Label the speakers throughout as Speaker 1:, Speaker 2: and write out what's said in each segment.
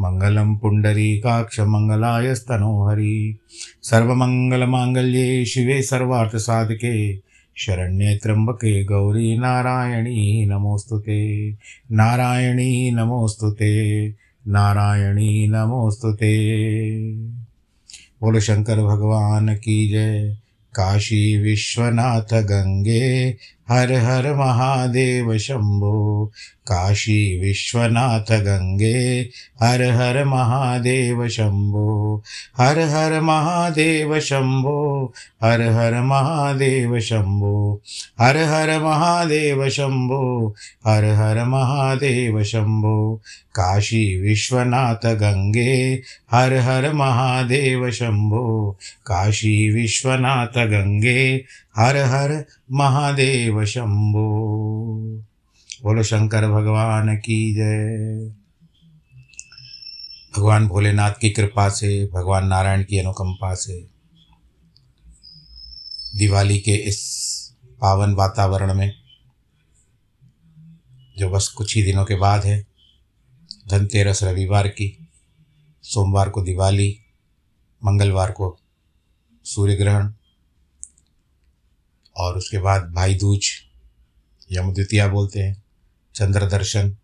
Speaker 1: मङ्गलं पुण्डरीकाक्षमङ्गलायस्तनोहरि। सर्वमङ्गलमाङ्गल्ये शिवे सर्वार्थसाधके। शरण्ये त्र्यम्बके गौरी नारायणी, नमोऽस्तु ते। नारायणी, नमोऽस्तु ते। नारायणी, नमोऽस्तु ते। बोलो भगवान की जय। काशी विश्वनाथ गंगे। हर हर महादेव शंभो, काशी विश्वनाथ गंगे। हर हर महादेव शंभो, हर हर महादेव शंभो, हर हर महादेव शंभो, हर हर महादेव शंभो, हर हर महादेव शंभो, काशी विश्वनाथ गंगे। हर हर महादेव शंभो, काशी विश्वनाथ गंगे। हर हर महादेव शंभो। बोलो शंकर भगवान की जय। भगवान भोलेनाथ की कृपा से, भगवान नारायण की अनुकंपा से, दिवाली के इस पावन वातावरण में, जो बस कुछ ही दिनों के बाद है, धनतेरस रविवार की, सोमवार को दिवाली, मंगलवार को सूर्य ग्रहण और उसके बाद भाई दूज यम द्वितीया बोलते हैं, चंद्र दर्शन,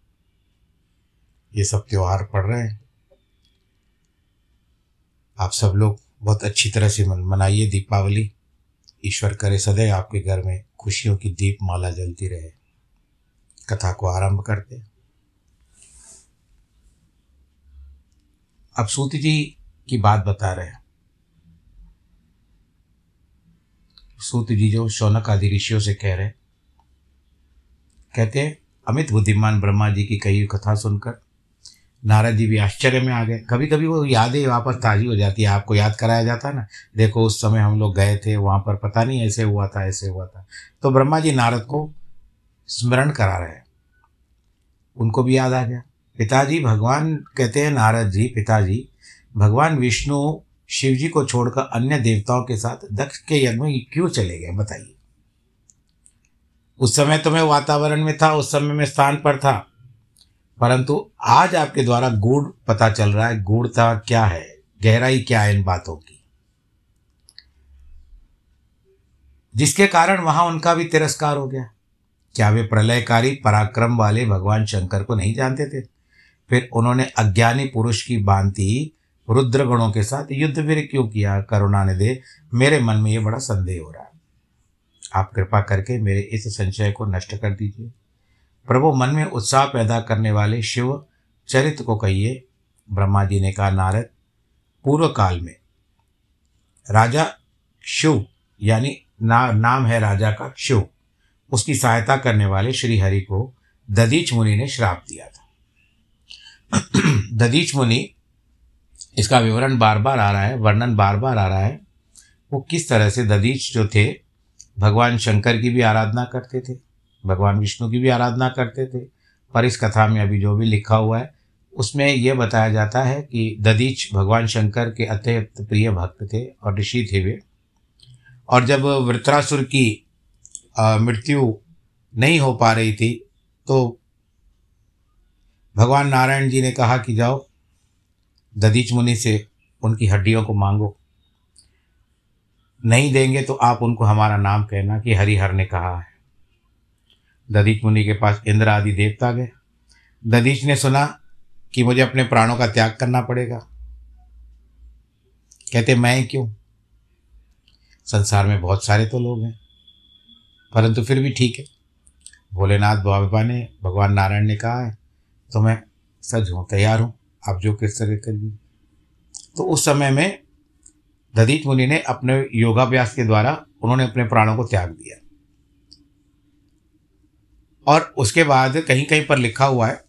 Speaker 1: ये सब त्यौहार पड़ रहे हैं। आप सब लोग बहुत अच्छी तरह से मनाइए दीपावली। ईश्वर करे सदैव आपके घर में खुशियों की दीप माला जलती रहे। कथा को आरंभ करते अब सूत जी की बात बता रहे हैं। सूत जी जो शौनक आदि ऋषियों से कह रहे कहते हैं, अमित बुद्धिमान ब्रह्मा जी की कही कथा सुनकर नारद जी भी आश्चर्य में आ गए। कभी कभी वो यादें वापस ताज़ी हो जाती है, आपको याद कराया जाता है ना? देखो, उस समय हम लोग गए थे, वहाँ पर पता नहीं ऐसे हुआ था, ऐसे हुआ था। तो ब्रह्मा जी नारद को स्मरण करा रहे हैं। उनको भी याद आ गया। पिताजी, भगवान कहते हैं नारद जी, पिताजी, भगवान विष्णु शिव जी को छोड़कर अन्य देवताओं के साथ दक्ष के यज्ञ में क्यों चले गए, बताइए। उस समय तो मैं वातावरण में था, उस समय में स्थान पर था। परंतु आज आपके द्वारा गूढ़ पता चल रहा है गूढ़ता क्या है, गहराई क्या है इन बातों की? जिसके कारण वहाँ उनका भी तिरस्कार हो गया। क्या वे प्रलयकारी, पराक्रम वाले भगवान शंकर को नहीं जानते थे? फिर उन्होंने अज्ञानी पुरुष की भांति रुद्र गणों के साथ युद्ध फिर क्यों किया? करुणा ने दे मेरे मन में ये बड़ा संदेह हो रहा है। आप कृपा करके मेरे इस संशय को नष्ट कर दीजिए। प्रभु, मन में उत्साह पैदा करने वाले शिव चरित्र को कहिए। ब्रह्मा जी ने कहा, नारद, पूर्व काल में राजा शिव, यानी ना, नाम है राजा का शिव, उसकी सहायता करने वाले श्री हरि को ददीच मुनि ने श्राप दिया था। ददीच मुनि इसका विवरण बार बार आ रहा है, वर्णन बार बार आ रहा है। वो किस तरह से ददीच जो थे, भगवान शंकर की भी आराधना करते थे, भगवान विष्णु की भी आराधना करते थे, पर इस कथा में अभी जो भी लिखा हुआ है, उसमें यह बताया जाता है कि ददीच भगवान शंकर के अत्यंत प्रिय भक्त थे और ऋषि थे वे। और जब वृत्रासुर की मृत्यु नहीं हो पा रही थी तो भगवान नारायण जी ने कहा कि जाओ ददीच मुनि से उनकी हड्डियों को मांगो। नहीं देंगे तो आप उनको हमारा नाम कहना कि हरिहर ने कहा है। ददीच मुनि के पास इंद्र आदि देवता गए। ददीच ने सुना कि मुझे अपने प्राणों का त्याग करना पड़ेगा। कहते, मैं क्यों? संसार में बहुत सारे तो लोग हैं। परंतु फिर भी ठीक है। भोलेनाथ बाबा ने, भगवान नारायण ने कहा है तो मैं सज हूँ, तैयार हूँ। आप जो किस तरह करिए तो उस समय में ददीत मुनि ने अपने योगाभ्यास के द्वारा उन्होंने अपने प्राणों को त्याग दिया। और उसके बाद कहीं कहीं पर लिखा हुआ है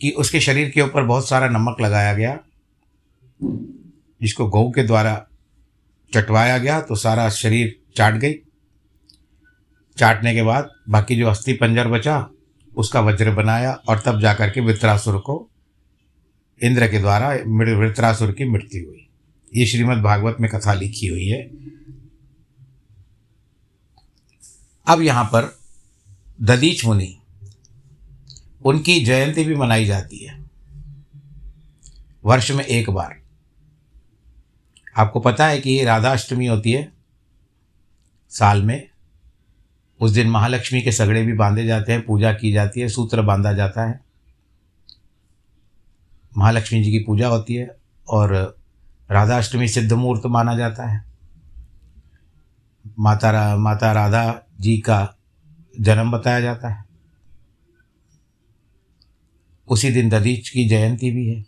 Speaker 1: कि उसके शरीर के ऊपर बहुत सारा नमक लगाया गया, जिसको गऊ के द्वारा चटवाया गया तो सारा शरीर चाट गई। चाटने के बाद बाकी जो अस्थि पंजर बचा, उसका वज्र बनाया और तब जाकर के वृत्रासुर को इंद्र के द्वारा वृत्रासुर की मृत्यु हुई। ये श्रीमद् भागवत में कथा लिखी हुई है। अब यहाँ पर ददीच मुनि, उनकी जयंती भी मनाई जाती है। वर्ष में एक बार। आपको पता है कि राधाष्टमी होती है साल में। उस दिन महालक्ष्मी के सगड़े भी बांधे जाते हैं, पूजा की जाती है, सूत्र बांधा जाता है। महालक्ष्मी जी की पूजा होती है और राधाष्टमी सिद्ध मुहूर्त माना जाता है। माता रा, माता राधा जी का जन्म बताया जाता है। उसी दिन ददीच की जयंती भी है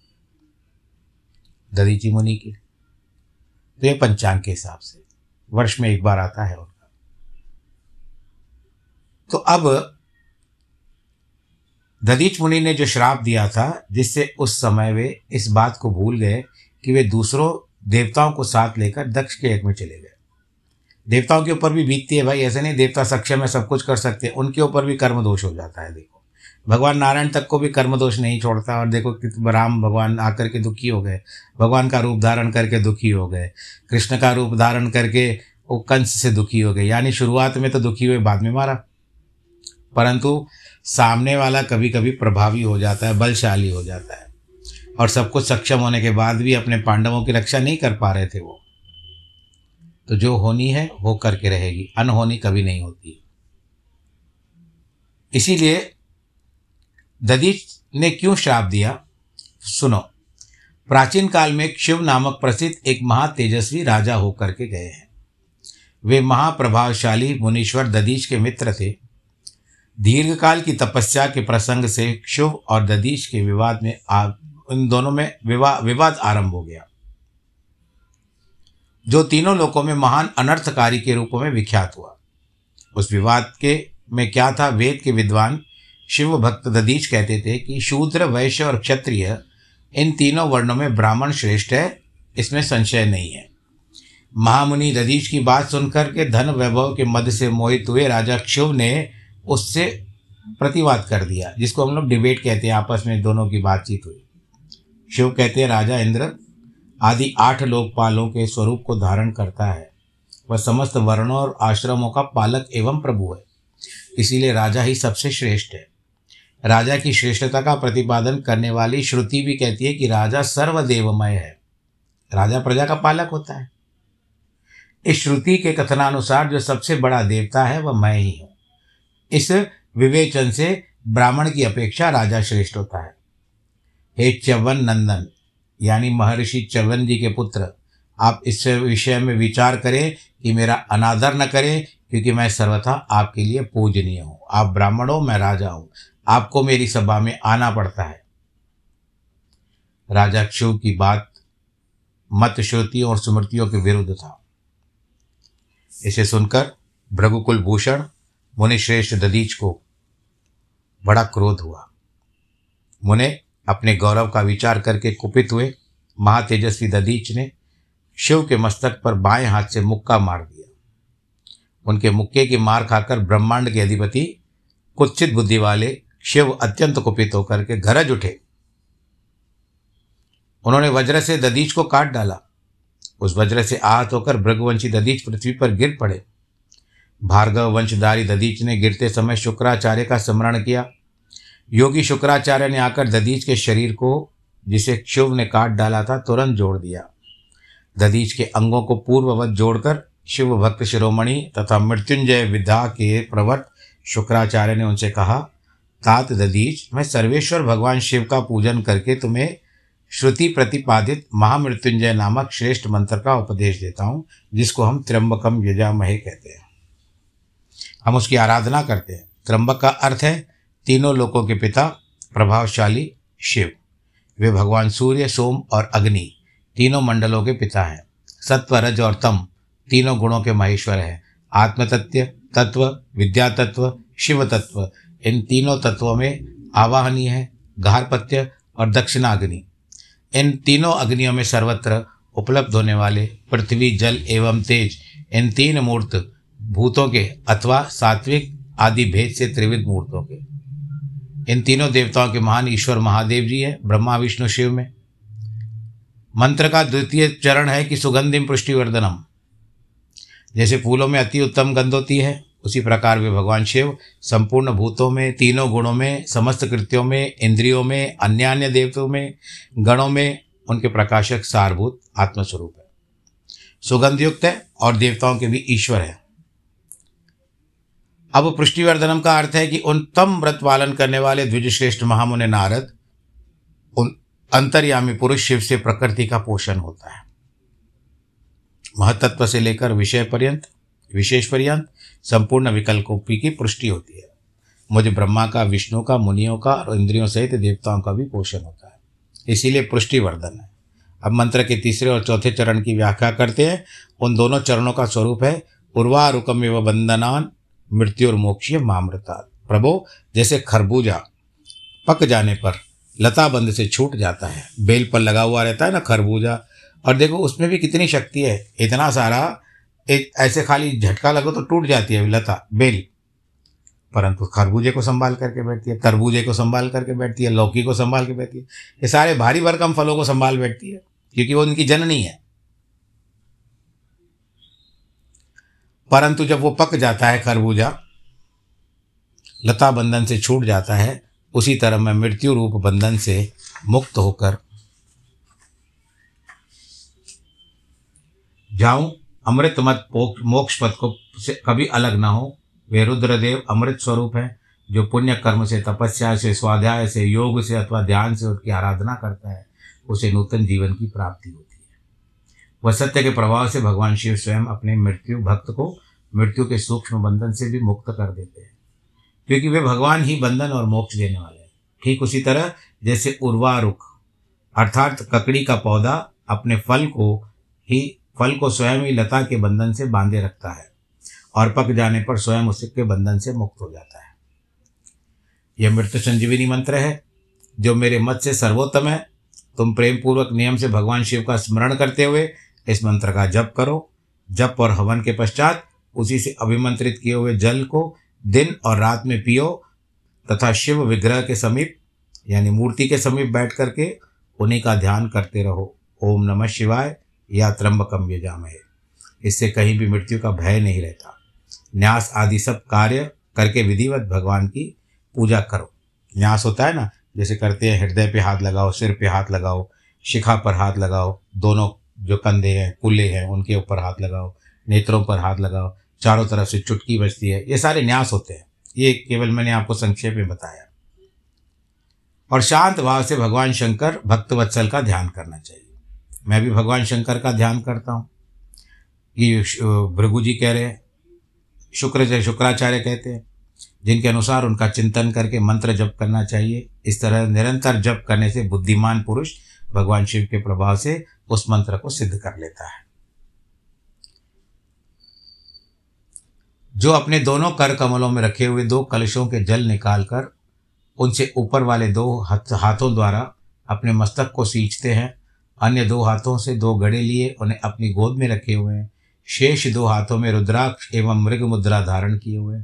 Speaker 1: ददीची मुनि की। तो ये पंचांग के हिसाब से वर्ष में एक बार आता है उनका। तो अब ददीच मुनि ने जो श्राप दिया था, जिससे उस समय वे इस बात को भूल गए कि वे दूसरों देवताओं को साथ लेकर दक्ष के एक में चले गए। देवताओं के ऊपर भी बीतती है भाई, ऐसे नहीं, देवता सक्षम है, सब कुछ कर सकते हैं। उनके ऊपर भी कर्म दोष हो जाता है, देखो। भगवान नारायण तक को भी कर्म दोष नहीं छोड़ता और देखो कि राम भगवान आकर के दुखी हो गए। भगवान का रूप धारण करके दुखी हो गए। कृष्ण का रूप धारण करके वो कंस से दुखी हो गए। यानी शुरुआत में तो दुखी हुए, बाद में मारा। परंतु सामने वाला कभी कभी प्रभावी हो जाता है, बलशाली हो जाता है। और सब कुछ सक्षम होने के बाद भी अपने पांडवों की रक्षा नहीं कर पा रहे थे वो। तो जो होनी है, वो करके रहेगी, अनहोनी कभी नहीं होती। इसीलिए ददीच ने क्यों श्राप दिया? सुनो, प्राचीन काल में शिव नामक प्रसिद्ध एक महातेजस्वी राजा होकर के गए हैं। वे महाप्रभावशाली मुनीश्वर ददीश के मित्र थे। दीर्घकाल की तपस्या के प्रसंग से शिव और ददीश के विवाद में आ, इन दोनों में विवाद विवाद आरंभ हो गया। जो तीनों लोकों में महान अनर्थकारी के रूपों में विख्यात हुआ। उस विवाद के में क्या था? वेद के विद्वान शिव भक्त ददीच कहते थे कि शूद्र, वैश्य और क्षत्रिय इन तीनों वर्णों में ब्राह्मण श्रेष्ठ है, इसमें संशय नहीं है। महामुनि ददीच की बात सुनकर के धन वैभव के मध्य से मोहित हुए राजा शिव ने उससे प्रतिवाद कर दिया, जिसको हम लोग डिबेट कहते हैं, आपस में दोनों की बातचीत हुई। शिव कहते हैं, राजा इंद्र, आदि आठ लोकपालों के स्वरूप को धारण करता है। वह समस्त वर्णों और आश्रमों का पालक एवं प्रभु है। इसीलिए राजा ही सबसे श्रेष्ठ है। राजा की श्रेष्ठता का प्रतिपादन करने वाली श्रुति भी कहती है कि राजा सर्वदेवमय है। राजा प्रजा का पालक होता है। इस श्रुति के कथनानुसार जो सबसे बड़ा देवता है, वह मैं ही हूँ। इस विवेचन से ब्राह्मण की अपेक्षा राजा श्रेष्ठ होता है। हे च्यवन नंदन, यानी महर्षि च्यवन जी के पुत्र, आप इस विषय में विचार करें कि मेरा अनादर न करें, क्योंकि मैं सर्वथा आपके लिए पूजनीय हूँ। आप ब्राह्मण हो, मैं राजा हूँ। आपको मेरी सभा में आना पड़ता है। राजा क्षु की बात मत श्रुतियों और स्मृतियों के विरुद्ध था। इसे सुनकर भृगुकुल भूषण मुनिश्रेष्ठ ददीच को बड़ा क्रोध हुआ। मुने अपने गौरव का विचार करके कुपित हुए। महातेजस्वी ददीच ने शिव के मस्तक पर बाएँ हाथ से मुक्का मार दिया। उनके मुक्के की मार खाकर ब्रह्मांड के अधिपति, कुत्सित बुद्धि वाले शिव अत्यंत कुपित होकर के गरज उठे। उन्होंने वज्र से ददीच को काट डाला। उस वज्र से आहत होकर भृगवंशी ददीच पृथ्वी पर गिर पड़े। भार्गव वंशधारी ददीच ने गिरते समय शुक्राचार्य का स्मरण किया। योगी शुक्राचार्य ने आकर ददीच के शरीर को, जिसे शिव ने काट डाला था, तुरंत जोड़ दिया। ददीच के अंगों को पूर्ववत जोड़कर शिव भक्त शिरोमणि तथा मृत्युंजय विद्या के प्रवर्त शुक्राचार्य ने उनसे कहा, तात ददीच मैं सर्वेश्वर भगवान शिव का पूजन करके तुम्हें श्रुति प्रतिपादित महामृत्युंजय नामक श्रेष्ठ मंत्र का उपदेश देता हूँ, जिसको हम त्र्यंबकम यजामहे कहते हैं। हम उसकी आराधना करते हैं। त्र्यंबक का अर्थ है तीनों लोकों के पिता, प्रभावशाली शिव। वे भगवान सूर्य, सोम और अग्नि, तीनों मंडलों के पिता हैं। सत्व, रज और तम तीनों गुणों के महेश्वर हैं। आत्मतत्व, तत्व विद्या तत्व शिव तत्व इन तीनों तत्वों में आवाहनीय है, घारपत्य और दक्षिणाग्नि। इन तीनों अग्नियों में सर्वत्र उपलब्ध होने वाले पृथ्वी, जल एवं तेज, इन तीन मूर्त भूतों के अथवा सात्विक आदि भेद से त्रिविध मूर्तों के। इन तीनों देवताओं के महान ईश्वर महादेव जी हैं, ब्रह्मा, विष्णु, शिव में। मंत्र का द्वितीय चरण है कि सुगंधिम पुष्टिवर्धनम। जैसे फूलों में अति उत्तम गंध होती है, उसी प्रकार वे भगवान शिव संपूर्ण भूतों में, तीनों गुणों में, समस्त कृत्यों में, इंद्रियों में अन्य अन्य देवतों में, गणों में, उनके प्रकाशक सारभूत आत्मस्वरूप है। सुगंधयुक्त है और देवताओं के भी ईश्वर है। अब पुष्टिवर्धनम का अर्थ है कि उत्तम व्रत पालन करने वाले द्विजश्रेष्ठ महामुनि नारद, उन अंतर्यामी पुरुष शिव से प्रकृति का पोषण होता है। महतत्व से लेकर विषय पर्यंत, विशेष पर्यंत, संपूर्ण विकल्पों की पुष्टि होती है। मुझे ब्रह्मा का, विष्णु का, मुनियों का और इंद्रियों सहित देवताओं का भी पोषण होता है। इसीलिए पुष्टिवर्धन है। अब मंत्र के तीसरे और चौथे चरण की व्याख्या करते हैं। उन दोनों चरणों का स्वरूप है। उर्वारुकम एवं बंदनान मृत्यु और मोक्ष मामृता। प्रभो, जैसे खरबूजा पक जाने पर लता बंद से छूट जाता है, बेल पर लगा हुआ रहता है ना खरबूजा, और देखो उसमें भी कितनी शक्ति है, इतना सारा, एक ऐसे खाली झटका लगो तो टूट जाती है लता, बेल। परंतु खरबूजे को संभाल करके बैठती है, तरबूजे को संभाल करके बैठती है, लौकी को संभाल के बैठती है, ये सारे भारी भरकम फलों को संभाल बैठती है, क्योंकि वो उनकी जननी है। परंतु जब वो पक जाता है खरबूजा, लता बंधन से छूट जाता है, उसी तरह मैं मृत्यु रूप बंधन से मुक्त होकर जाऊँ। अमृत मत मोक्ष पद को से कभी अलग ना हो। वे रुद्रदेव अमृत स्वरूप है, जो पुण्य कर्म से, तपस्या से, स्वाध्याय से, योग से अथवा ध्यान से उसकी आराधना करता है। उसे नूतन जीवन की प्राप्ति होती है। वह सत्य के प्रभाव से भगवान शिव स्वयं अपने मृत्यु भक्त को मृत्यु के सूक्ष्म बंधन से भी मुक्त कर देते हैं। क्योंकि वे भगवान ही बंधन और मोक्ष देने वाले हैं। ठीक उसी तरह जैसे उर्वारुख अर्थात ककड़ी का पौधा अपने फल को ही, फल को स्वयं ही लता के बंधन से बांधे रखता है और पक जाने पर स्वयं उसके बंधन से मुक्त हो जाता है। यह मृत्यु संजीवनी मंत्र है, जो मेरे मत से सर्वोत्तम है। तुम प्रेम पूर्वक नियम से भगवान शिव का स्मरण करते हुए इस मंत्र का जप करो। जप और हवन के पश्चात उसी से अभिमंत्रित किए हुए जल को दिन और रात में पियो तथा शिव विग्रह के समीप, यानी मूर्ति के समीप बैठ करके उन्हीं का ध्यान करते रहो। ओम नमः शिवाय, या त्र्यंबकम यजामहे। इससे कहीं भी मृत्यु का भय नहीं रहता। न्यास आदि सब कार्य करके विधिवत भगवान की पूजा करो। न्यास होता है ना, जैसे करते हैं, हृदय पे हाथ लगाओ, सिर पे हाथ लगाओ, शिखा पर हाथ लगाओ, दोनों जो कंधे हैं कुल्ले हैं, उनके ऊपर हाथ लगाओ, नेत्रों पर हाथ लगाओ, चारों तरफ़ से चुटकी बजती है, ये सारे न्यास होते हैं। ये केवल मैंने आपको संक्षेप में बताया। और शांत भाव से भगवान शंकर भक्त वत्सल का ध्यान करना चाहिए। मैं भी भगवान शंकर का ध्यान करता हूँ। ये भृगु जी कह रहे हैं, शुक्र शुक्राचार्य कहते हैं, जिनके अनुसार उनका चिंतन करके मंत्र जप करना चाहिए। इस तरह निरंतर जप करने से बुद्धिमान पुरुष भगवान शिव के प्रभाव से उस मंत्र को सिद्ध कर लेता है। जो अपने दोनों कर कमलों में रखे हुए दो कलशों के जल निकालकर उनसे ऊपर वाले दो हाथों द्वारा अपने मस्तक को सींचते हैं, अन्य दो हाथों से दो गड़े लिए उन्हें अपनी गोद में रखे हुए हैं, शेष दो हाथों में रुद्राक्ष एवं मृग मुद्रा धारण किए हुए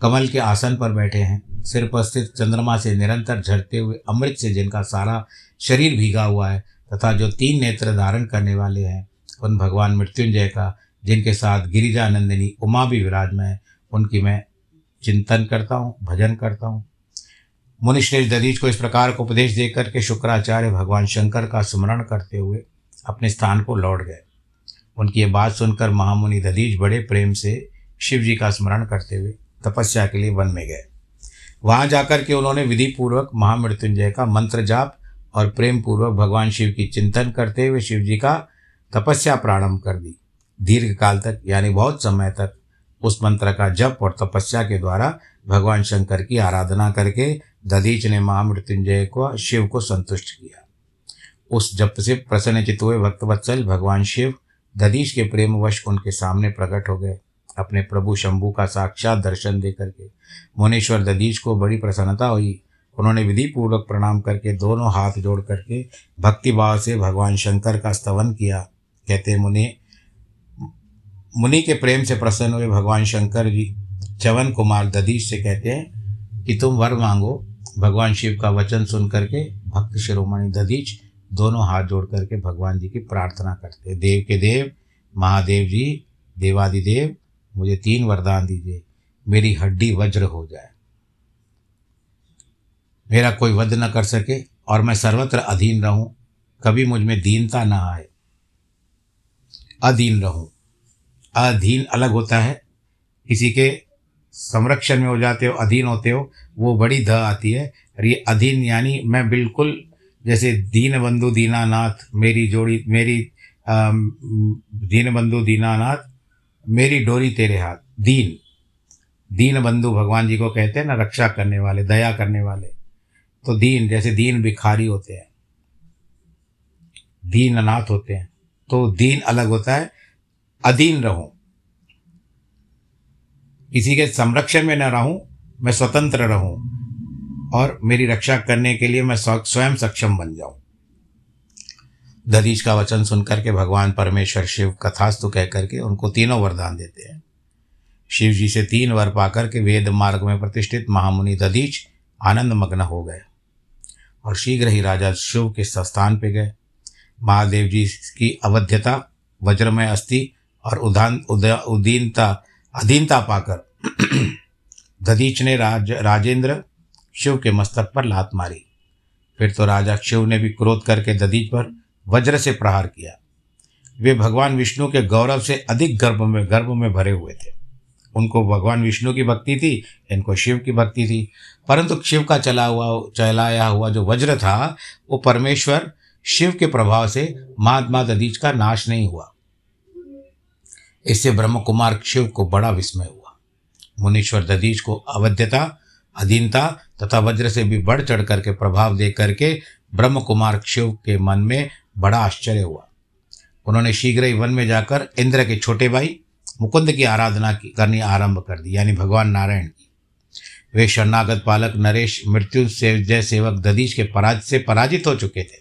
Speaker 1: कमल के आसन पर बैठे हैं, सिर पर स्थित चंद्रमा से निरंतर झरते हुए अमृत से जिनका सारा शरीर भीगा हुआ है तथा जो तीन नेत्र धारण करने वाले हैं, उन भगवान मृत्युंजय का, जिनके साथ गिरिजानंदिनी उमा भी विराजमान है, उनकी मैं चिंतन करता हूँ, भजन करता हूँ। मुनिश्रेष्ठ दधीज को इस प्रकार को उपदेश देकर के शुक्राचार्य भगवान शंकर का स्मरण करते हुए अपने स्थान को लौट गए। उनकी ये बात सुनकर महामुनि दधीज बड़े प्रेम से शिव जी का स्मरण करते हुए तपस्या के लिए वन में गए। वहाँ जाकर के उन्होंने विधि पूर्वक महामृत्युंजय का मंत्र जाप और प्रेम पूर्वक भगवान शिव की चिंतन करते हुए शिव जी का तपस्या प्रारंभ कर दी। दीर्घ काल तक, यानी बहुत समय तक, उस मंत्र का जप और तपस्या के द्वारा भगवान शंकर की आराधना करके दधीच ने महामृत्युंजय को, शिव को संतुष्ट किया। उस जप से प्रसन्न चित हुए भक्तवत्सल भगवान शिव दधीश के प्रेमवश उनके सामने प्रकट हो गए। अपने प्रभु शंभु का साक्षात दर्शन दे करके मुनेश्वर दधीश को बड़ी प्रसन्नता हुई। उन्होंने विधि पूर्वक प्रणाम करके दोनों हाथ जोड़ करके भक्ति भाव से भगवान शंकर का स्तवन किया। कहते मुनि मुनि के प्रेम से प्रसन्न हुए भगवान शंकर जी चवन कुमार दधीश से कहते हैं कि तुम वर मांगो। भगवान शिव का वचन सुन करके भक्त शिरोमणि दधीच दोनों हाथ जोड़ करके भगवान जी की प्रार्थना करते देव के देव, महादेव जी, देवादिदेव, मुझे तीन वरदान दीजिए। मेरी हड्डी वज्र हो जाए। मेरा कोई वध न कर सके और मैं सर्वत्र अधीन रहूँ, कभी मुझमें दीनता ना आए। अधीन रहूँ। अधीन अलग होता है। किसी के संरक्षण में हो जाते हो, अधीन होते हो, वो बड़ी ध आती है। और ये अधीन यानी मैं बिल्कुल जैसे दीन बंधु दीनानाथ, मेरी जोड़ी, मेरी दीन बंधु दीनानाथ, मेरी डोरी तेरे हाथ। दीन। दीन बंधु भगवान जी को कहते हैं ना, रक्षा करने वाले, दया करने वाले। तो दीन, जैसे दीन भिखारी होते हैं, दीन अनाथ होते हैं तो दीन अलग होता है, अधीन रहूँ। किसी के संरक्षण में न रहूँ, मैं स्वतंत्र रहूँ और मेरी रक्षा करने के लिए मैं स्वयं सक्षम बन जाऊँ। दधीश का वचन सुनकर के भगवान परमेश्वर शिव कथास्तु कह करके उनको तीनों वरदान देते हैं। शिव जी से तीन वर पाकर के वेद मार्ग में प्रतिष्ठित महामुनि दधीच आनंद मग्न हो गए। और शीघ्र ही राजा शिव के स्थान पे गए। महादेव जी की अवध्यता, वज्रमय अस्थि और उदान उदीनता, अधीनता पाकर दधीच ने राज, राजेंद्र शिव के मस्तक पर लात मारी। फिर तो राजा शिव ने भी क्रोध करके दधीच पर वज्र से प्रहार किया। वे भगवान विष्णु के गौरव से अधिक गर्भ में गर्भ में भरे हुए थे। उनको भगवान विष्णु की भक्ति थी, इनको शिव की भक्ति थी। परंतु शिव का चला हुआ, चलाया हुआ जो वज्र था, वो परमेश्वर शिव के प्रभाव से महात्मा दधीच का नाश नहीं हुआ। इससे ब्रह्म कुमार शिव को बड़ा विस्मय हुआ। मुनीश्वर दधीच को अवध्यता, अधीनता तथा वज्र से भी बढ़ चढ़ करके प्रभाव दे करके ब्रह्म कुमार शिव के मन में बड़ा आश्चर्य हुआ। उन्होंने शीघ्र ही वन में जाकर इंद्र के छोटे भाई मुकुंद की आराधना की करनी आरंभ कर दी, यानी भगवान नारायण की। वे शरणागत पालक नरेश, मृत्यु से जय सेवक दधीश के पराज, से पराजित हो चुके थे।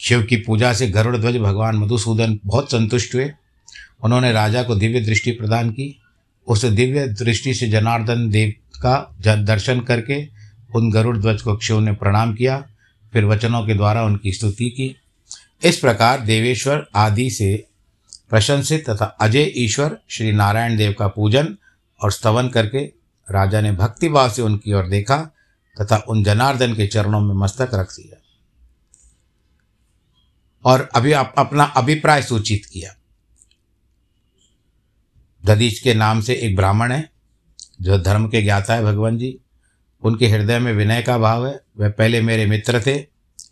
Speaker 1: शिव की पूजा से गरुड़ ध्वज भगवान मधुसूदन बहुत संतुष्ट हुए। उन्होंने राजा को दिव्य दृष्टि प्रदान की। उस दिव्य दृष्टि से जनार्दन देव का दर्शन करके उन गरुड़ ध्वज को शिव ने प्रणाम किया, फिर वचनों के द्वारा उनकी स्तुति की। इस प्रकार देवेश्वर आदि से प्रशंसित तथा अजय ईश्वर, श्री नारायण देव का पूजन और स्तवन करके राजा ने भक्तिभाव से उनकी ओर देखा तथा उन जनार्दन के चरणों में मस्तक रख दिया। और अभी आप अपना अभिप्राय सूचित किया। ददीज के नाम से एक ब्राह्मण है, जो धर्म के ज्ञाता है भगवान जी। उनके हृदय में विनय का भाव है। वह पहले मेरे मित्र थे।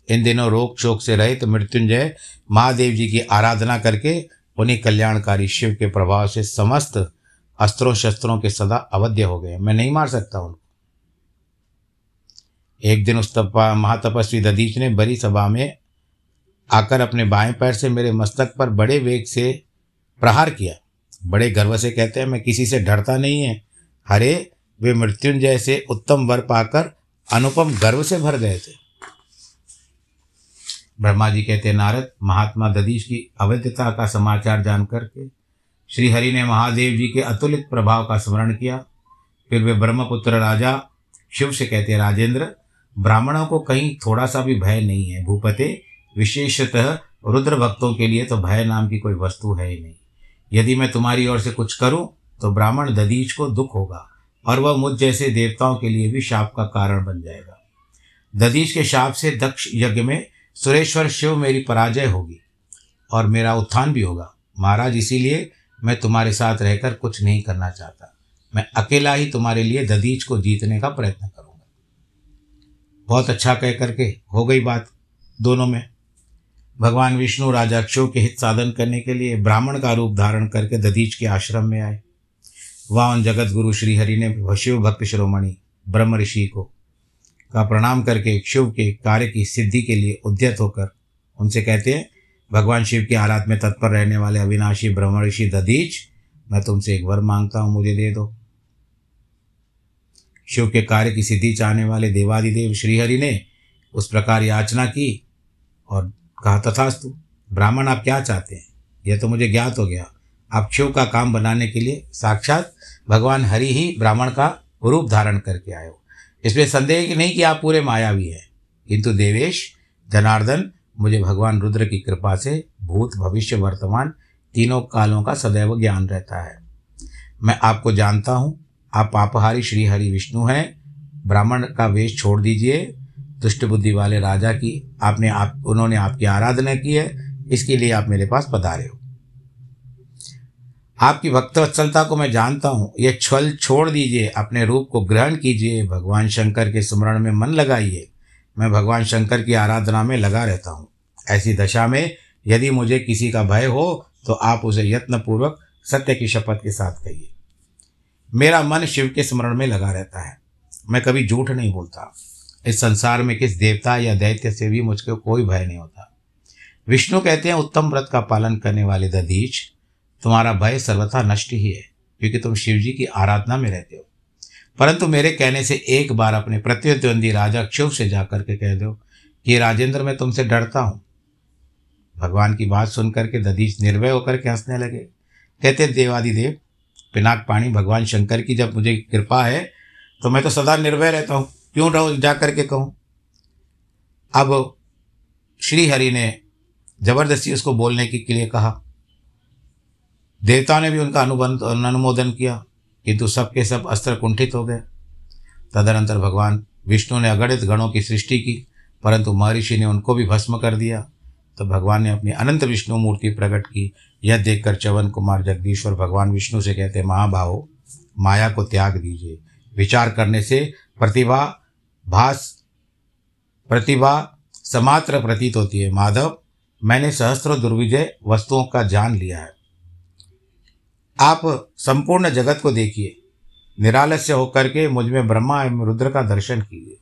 Speaker 1: इन दिनों रोग शोक से रहित तो मृत्युंजय महादेव जी की आराधना करके उन्हीं कल्याणकारी शिव के प्रभाव से समस्त अस्त्रों शस्त्रों के सदा अवध्य हो गए मैं नहीं मार सकता उनको। एक दिन उस तपा, महातपस्वी ददीच ने बड़ी सभा में आकर अपने बाएँ पैर से मेरे मस्तक पर बड़े वेग से प्रहार किया। बड़े गर्व से कहते हैं, मैं किसी से डरता नहीं है। हरे वे मृत्युंजय से उत्तम वर पाकर अनुपम गर्व से भर गए थे। ब्रह्मा जी कहते, नारद, महात्मा दधीश की अवैधता का समाचार जानकर के श्री हरि ने महादेव जी के अतुलित प्रभाव का स्मरण किया। फिर वे ब्रह्मपुत्र राजा शिव से कहते, राजेंद्र, ब्राह्मणों को कहीं थोड़ा सा भी भय नहीं है। भूपते, विशेषतः रुद्र भक्तों के लिए तो भय नाम की कोई वस्तु है ही नहीं। यदि मैं तुम्हारी ओर से कुछ करूँ तो ब्राह्मण दधीच को दुख होगा और वह मुझ जैसे देवताओं के लिए भी शाप का कारण बन जाएगा। दधीच के शाप से दक्ष यज्ञ में सुरेश्वर शिव मेरी पराजय होगी और मेरा उत्थान भी होगा। महाराज, इसीलिए मैं तुम्हारे साथ रहकर कुछ नहीं करना चाहता। मैं अकेला ही तुम्हारे लिए ददीज को जीतने का प्रयत्न करूँगा। बहुत अच्छा कह करके हो गई बात दोनों में। भगवान विष्णु राजा क्षो के हित साधन करने के लिए ब्राह्मण का रूप धारण करके ददीज के आश्रम में आए। वहाँ उन जगत गुरु श्रीहरि ने शिव भक्त शिरोमणि ब्रह्म ऋषि को का प्रणाम करके शिव के कार्य की सिद्धि के लिए उद्यत होकर उनसे कहते हैं, भगवान शिव की आराध में तत्पर रहने वाले अविनाशी ब्रह्म ऋषि ददीज मैं तुमसे एक वर माँगता हूँ, मुझे दे दो। शिव के कार्य की सिद्धि चाहने वाले देवादिदेव श्रीहरि ने उस प्रकार याचना की और कहा, तथास्तु, ब्राह्मण आप क्या चाहते हैं? यह तो मुझे ज्ञात हो गया। आप शिव का काम बनाने के लिए साक्षात भगवान हरि ही ब्राह्मण का रूप धारण करके आए हो। इसमें संदेह नहीं कि आप पूरे मायावी हैं। किंतु देवेश, जनार्दन, मुझे भगवान रुद्र की कृपा से भूत भविष्य वर्तमान तीनों कालों का सदैव ज्ञान रहता है। मैं आपको जानता हूँ, आप पापहारी श्री हरि विष्णु हैं। ब्राह्मण का वेश छोड़ दीजिए। दुष्ट बुद्धि वाले राजा की आपने आप, उन्होंने आपकी आराधना की है। इसके लिए आप मेरे पास पधारे हो। आपकी भक्तवत्सलता को मैं जानता हूँ। यह छल छोड़ दीजिए, अपने रूप को ग्रहण कीजिए। भगवान शंकर के स्मरण में मन लगाइए। मैं भगवान शंकर की आराधना में लगा रहता हूँ। ऐसी दशा में यदि मुझे किसी का भय हो तो आप उसे यत्नपूर्वक सत्य की शपथ के साथ कहिए। मेरा मन शिव के स्मरण में लगा रहता है। मैं कभी झूठ नहीं बोलता। इस संसार में किस देवता या दैत्य से भी मुझको कोई भय नहीं होता। विष्णु कहते हैं, उत्तम व्रत का पालन करने वाले दधीच तुम्हारा भय सर्वथा नष्ट ही है, क्योंकि तुम शिव जी की आराधना में रहते हो। परंतु मेरे कहने से एक बार अपने प्रत्युद्वंदी राजा क्षुभ से जाकर के कह दो कि राजेंद्र, मैं तुमसे डरता हूँ। भगवान की बात सुनकर के दधीच निर्भय होकर के हंसने लगे। कहते, देवादिदेव, पिनाक पाणी भगवान शंकर की जब मुझे कृपा है तो मैं तो सदा निर्भय रहता हूँ। क्यों रहो जा कर के कहूँ। अब श्री हरि ने ज़बरदस्ती उसको बोलने के लिए कहा देवता ने भी उनका अनुबंध अनुमोदन किया किंतु सबके सब अस्त्र कुंठित हो गए। तदनंतर भगवान विष्णु ने अगणित गणों की सृष्टि की, परंतु महर्षि ने उनको भी भस्म कर दिया। तो भगवान ने अपनी अनंत विष्णु मूर्ति प्रकट की। यह देखकर चवन कुमार जगदीश्वर भगवान विष्णु से कहते, महाभाव, माया को त्याग दीजिए। विचार करने से प्रतिभा, भास, प्रतिभा समात्र प्रतीत होती है। माधव, मैंने सहस्त्रों दुर्विजय वस्तुओं का जान लिया है। आप संपूर्ण जगत को देखिए निरालस्य होकर के मुझमें ब्रह्मा एवं रुद्र का दर्शन कीजिए।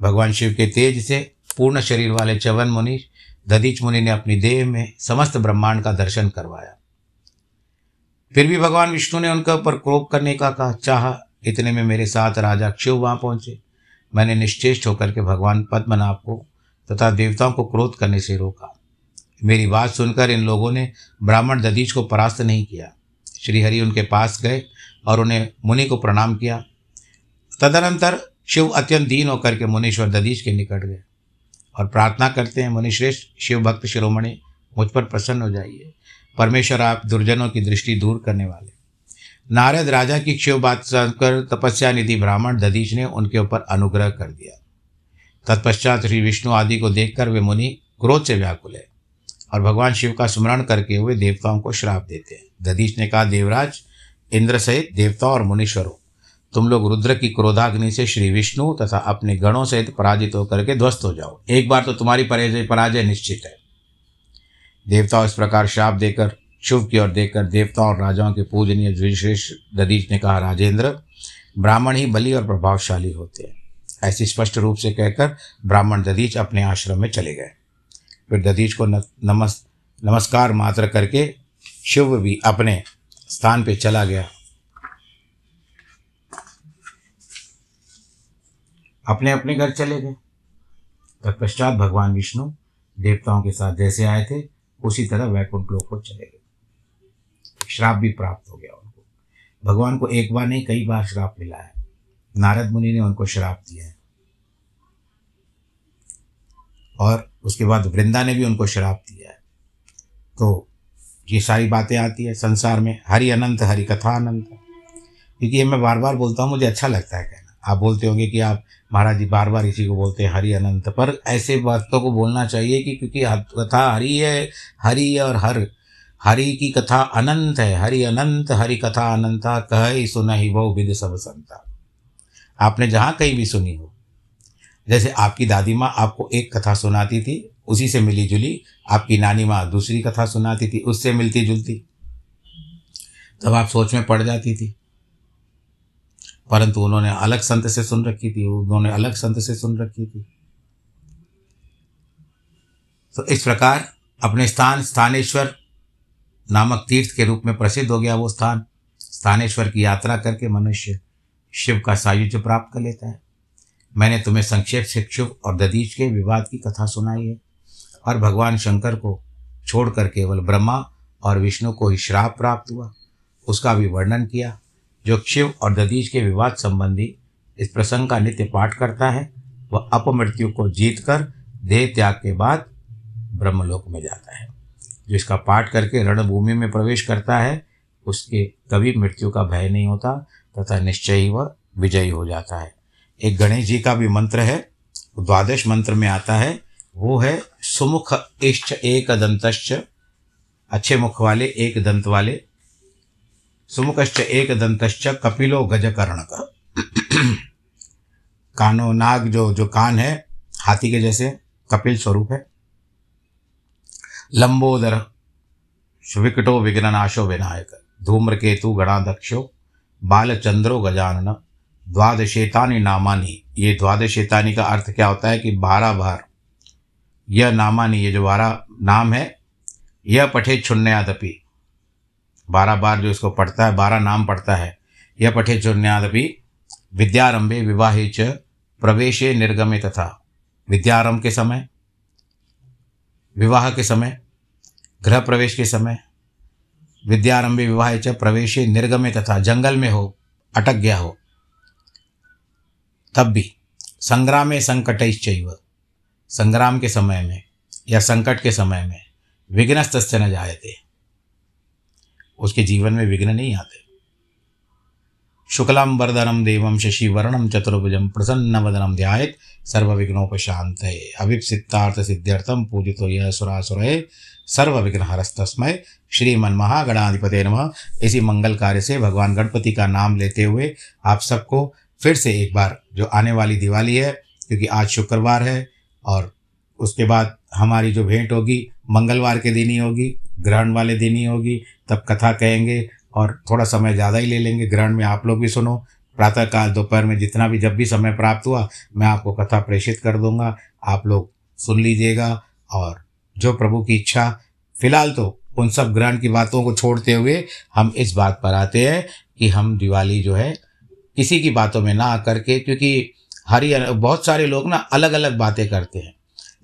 Speaker 1: भगवान शिव के तेज से पूर्ण शरीर वाले चवन मुनि, दधीच मुनि ने अपनी देह में समस्त ब्रह्मांड का दर्शन करवाया। फिर भी भगवान विष्णु ने उनके ऊपर क्रोध करने का कहा, चाह, इतने में मेरे साथ राजा क्षिव वहाँ पहुँचे। मैंने निश्चेष्ट होकर के भगवान पद्मनाभ को तथा देवताओं को क्रोध करने से रोका। मेरी बात सुनकर इन लोगों ने ब्राह्मण दधीच को परास्त नहीं किया। श्रीहरि उनके पास गए और उन्हें मुनि को प्रणाम किया। तदनंतर शिव अत्यंत दीन होकर के मुनीश्वर दधीश के निकट गए और प्रार्थना करते हैं, मुनिश्रेष्ठ, शिव भक्त शिरोमणि, मुझ पर प्रसन्न हो जाइए। परमेश्वर, आप दुर्जनों की दृष्टि दूर करने वाले। नारद राजा की शिव बात सुनकर तपस्या निधि ब्राह्मण दधीश ने उनके ऊपर अनुग्रह कर दिया। तत्पश्चात श्री विष्णु आदि को देखकर वे मुनि क्रोध से व्याकुल है। और भगवान शिव का स्मरण करके हुए देवताओं को श्राप देते हैं। दधीश ने कहा, देवराज, इंद्र सहित देवताओं और मुनीश्वरों तुम लोग रुद्र की क्रोधाग्नि से श्री विष्णु तथा अपने गणों सहित पराजित होकर के ध्वस्त हो जाओ। एक बार तो तुम्हारी पराजय पराजय निश्चित है। देवताओं इस प्रकार श्राप देकर, शुभ की ओर देखकर देवताओं और राजाओं के पूजनीय विशेष दधीच ने कहा, राजेंद्र, ब्राह्मण ही बली और प्रभावशाली होते हैं। ऐसी स्पष्ट रूप से कहकर ब्राह्मण दधीच अपने आश्रम में चले गए। फिर दधीच को नमस, नमस्कार मात्र करके शिव भी अपने स्थान पे चला गया। अपने अपने घर चले गए। तत्पश्चात भगवान विष्णु देवताओं के साथ जैसे आए थे, उसी तरह वैकुंठ लोक को चले गए। श्राप भी प्राप्त हो गया उनको। भगवान को एक बार नहीं, कई बार श्राप मिला है। नारद मुनि ने उनको श्राप दिया है। और उसके बाद वृंदा ने भी उनको श्राप दिया है। तो ये सारी बातें आती है संसार में। हरि अनंत, हरि कथा अनंत। क्योंकि ये मैं बार बार बोलता हूँ, मुझे अच्छा लगता है कहना। आप बोलते होंगे कि आप महाराज जी बार बार इसी को बोलते हैं, हरि अनंत। पर ऐसे बातों को बोलना चाहिए कि क्योंकि कथा हरि है, हरि और हर, हरि की कथा अनंत है। हरि अनंत, हरि कथा अनंता, कह ही सुन ही बहु विद सब संता। आपने जहाँ कहीं भी सुनी हो। जैसे आपकी दादी माँ आपको एक कथा सुनाती थी, उसी से मिली जुली। आपकी नानी माँ दूसरी कथा सुनाती थी, उससे मिलती जुलती। तब आप सोच में पड़ जाती थी। परंतु उन्होंने अलग संत से सुन रखी थी, उन्होंने अलग संत से सुन रखी थी। तो इस प्रकार अपने स्थान स्थानेश्वर नामक तीर्थ के रूप में प्रसिद्ध हो गया वो स्थान। स्थानेश्वर की यात्रा करके मनुष्य शिव का सायुज्य प्राप्त कर लेता है। मैंने तुम्हें संक्षेप से शिव और ददीज के विवाद की कथा सुनाई है। और भगवान शंकर को छोड़कर केवल ब्रह्मा और विष्णु को ही श्राप प्राप्त हुआ। उसका भी वर्णन किया, जो शिव और ददीज के विवाद संबंधी इस प्रसंग का नित्य पाठ करता है, वह अपमृत्यु को जीत कर देह त्याग के बाद ब्रह्मलोक में जाता है। जो इसका पाठ करके रणभूमि में प्रवेश करता है, उसके कभी मृत्यु का भय नहीं होता, तथा निश्चय ही वह विजयी हो जाता है। एक गणेश जी का भी मंत्र है, द्वादश मंत्र में आता है, वो है, सुमुख इष्ट एक दंतश्च, अच्छे मुख वाले एक दंत वाले, सुमुखश्च एक दंतश्च कपिलो गजकर्ण का कानो नाग जो जो कान है, हाथी के जैसे, कपिल स्वरूप है। लंबोदर विकटो विघ्ननाशो विनायक, धूम्रकेतु गणाध्यक्षो, बालचंद्रो गजानन। द्वादशेतानी नामानी। ये द्वादशेतानी का अर्थ क्या होता है कि बारह बार यह नामानी, ये जो बारह नाम है यह पठे छुन्यादपि बारह बार जो इसको पढ़ता है बारह नाम पढ़ता है यह पठे छुन्यादपि विद्यारंभे विवाहे च, प्रवेशे निर्गमे तथा। विद्यारंभ के समय, विवाह के समय गृह प्रवेश के समय, विद्यारंभे विवाह च, प्रवेशे निर्गमे तथा, जंगल में हो, अटक गया हो। तब भी संग्रामे संकटैश्चैव। संग्राम के समय में या संकट के समय में विघ्नस्त न जायते। उसके जीवन में विघ्न नहीं आते। शुक्लम वरदनम देवम शशिवर्णम चतुर्भुजम प्रसन्न वदनम ध्यात सर्वविघ्नोपशांत अभिप्सितार्थ सिद्ध्यर्थम पूजित पूजितो यह सुरासुर सर्व विघ्न हरस्तस्मय श्रीमन महागणाधिपति नम। इसी मंगल कार्य से भगवान गणपति का नाम लेते हुए आप सबको फिर से एक बार जो आने वाली दिवाली है, क्योंकि आज शुक्रवार है, और उसके बाद हमारी जो भेंट होगी, मंगलवार के दिन ही होगी, ग्रहण वाले दिन ही होगी, तब कथा कहेंगे और थोड़ा समय ज़्यादा ही ले लेंगे। ग्रहण में आप लोग भी सुनो, प्रातःकाल, दोपहर में जितना भी, जब भी समय प्राप्त हुआ, मैं आपको कथा प्रेषित कर दूँगा। आप लोग सुन लीजिएगा, और जो प्रभु की इच्छा, फ़िलहाल तो उन सब ग्रहण की बातों को छोड़ते हुए हम इस बात पर आते हैं कि हम दिवाली जो है किसी की बातों में ना आकर के क्योंकि हरी बहुत सारे लोग ना अलग अलग बातें करते हैं।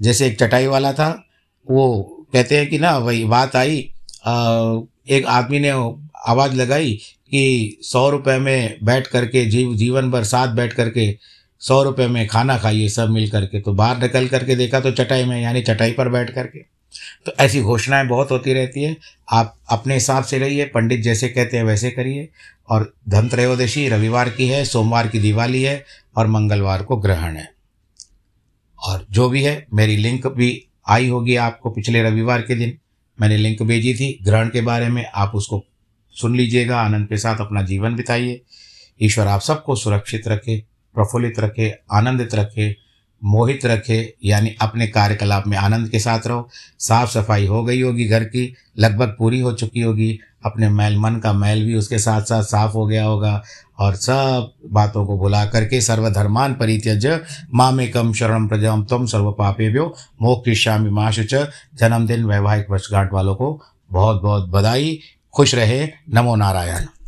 Speaker 1: जैसे एक चटाई वाला था वो कहते हैं कि ना वही बात आई आ, एक आदमी ने आवाज़ लगाई कि सौ रुपये में बैठ करके जीव जीवन भर साथ बैठ करके सौ रुपये में खाना खाइए सब मिल करके तो बाहर निकल करके देखा तो चटाई में यानी चटाई पर बैठ करके। तो ऐसी घोषणाएँ बहुत होती रहती है। आप अपने हिसाब से रहिए, पंडित जैसे कहते हैं वैसे करिए। और धन त्रयोदशी रविवार की है, सोमवार की दिवाली है और मंगलवार को ग्रहण है। और जो भी है, मेरी लिंक भी आई होगी आपको पिछले रविवार के दिन। मैंने लिंक भेजी थी, ग्रहण के बारे में आप उसको सुन लीजिएगा, आनंद के साथ अपना जीवन बिताइए। ईश्वर आप सबको सुरक्षित रखे, प्रफुल्लित रखे, आनंदित रखे मोहित रखे, यानी अपने कार्यकलाप में आनंद के साथ रहो। साफ़ सफ़ाई हो गई होगी घर की, लगभग पूरी हो चुकी होगी। अपने मैल, मन का मैल भी उसके साथ साथ साफ़ हो गया होगा। और सब बातों को भुला करके सर्वधर्मान परित्यज मामेकम शरण प्रजम तम सर्व पापे व्यो मोक्षामी माशुच जन्मदिन वैवाहिक वर्षगांठ वालों को बहुत बहुत बधाई। खुश रहे। नमो नारायण।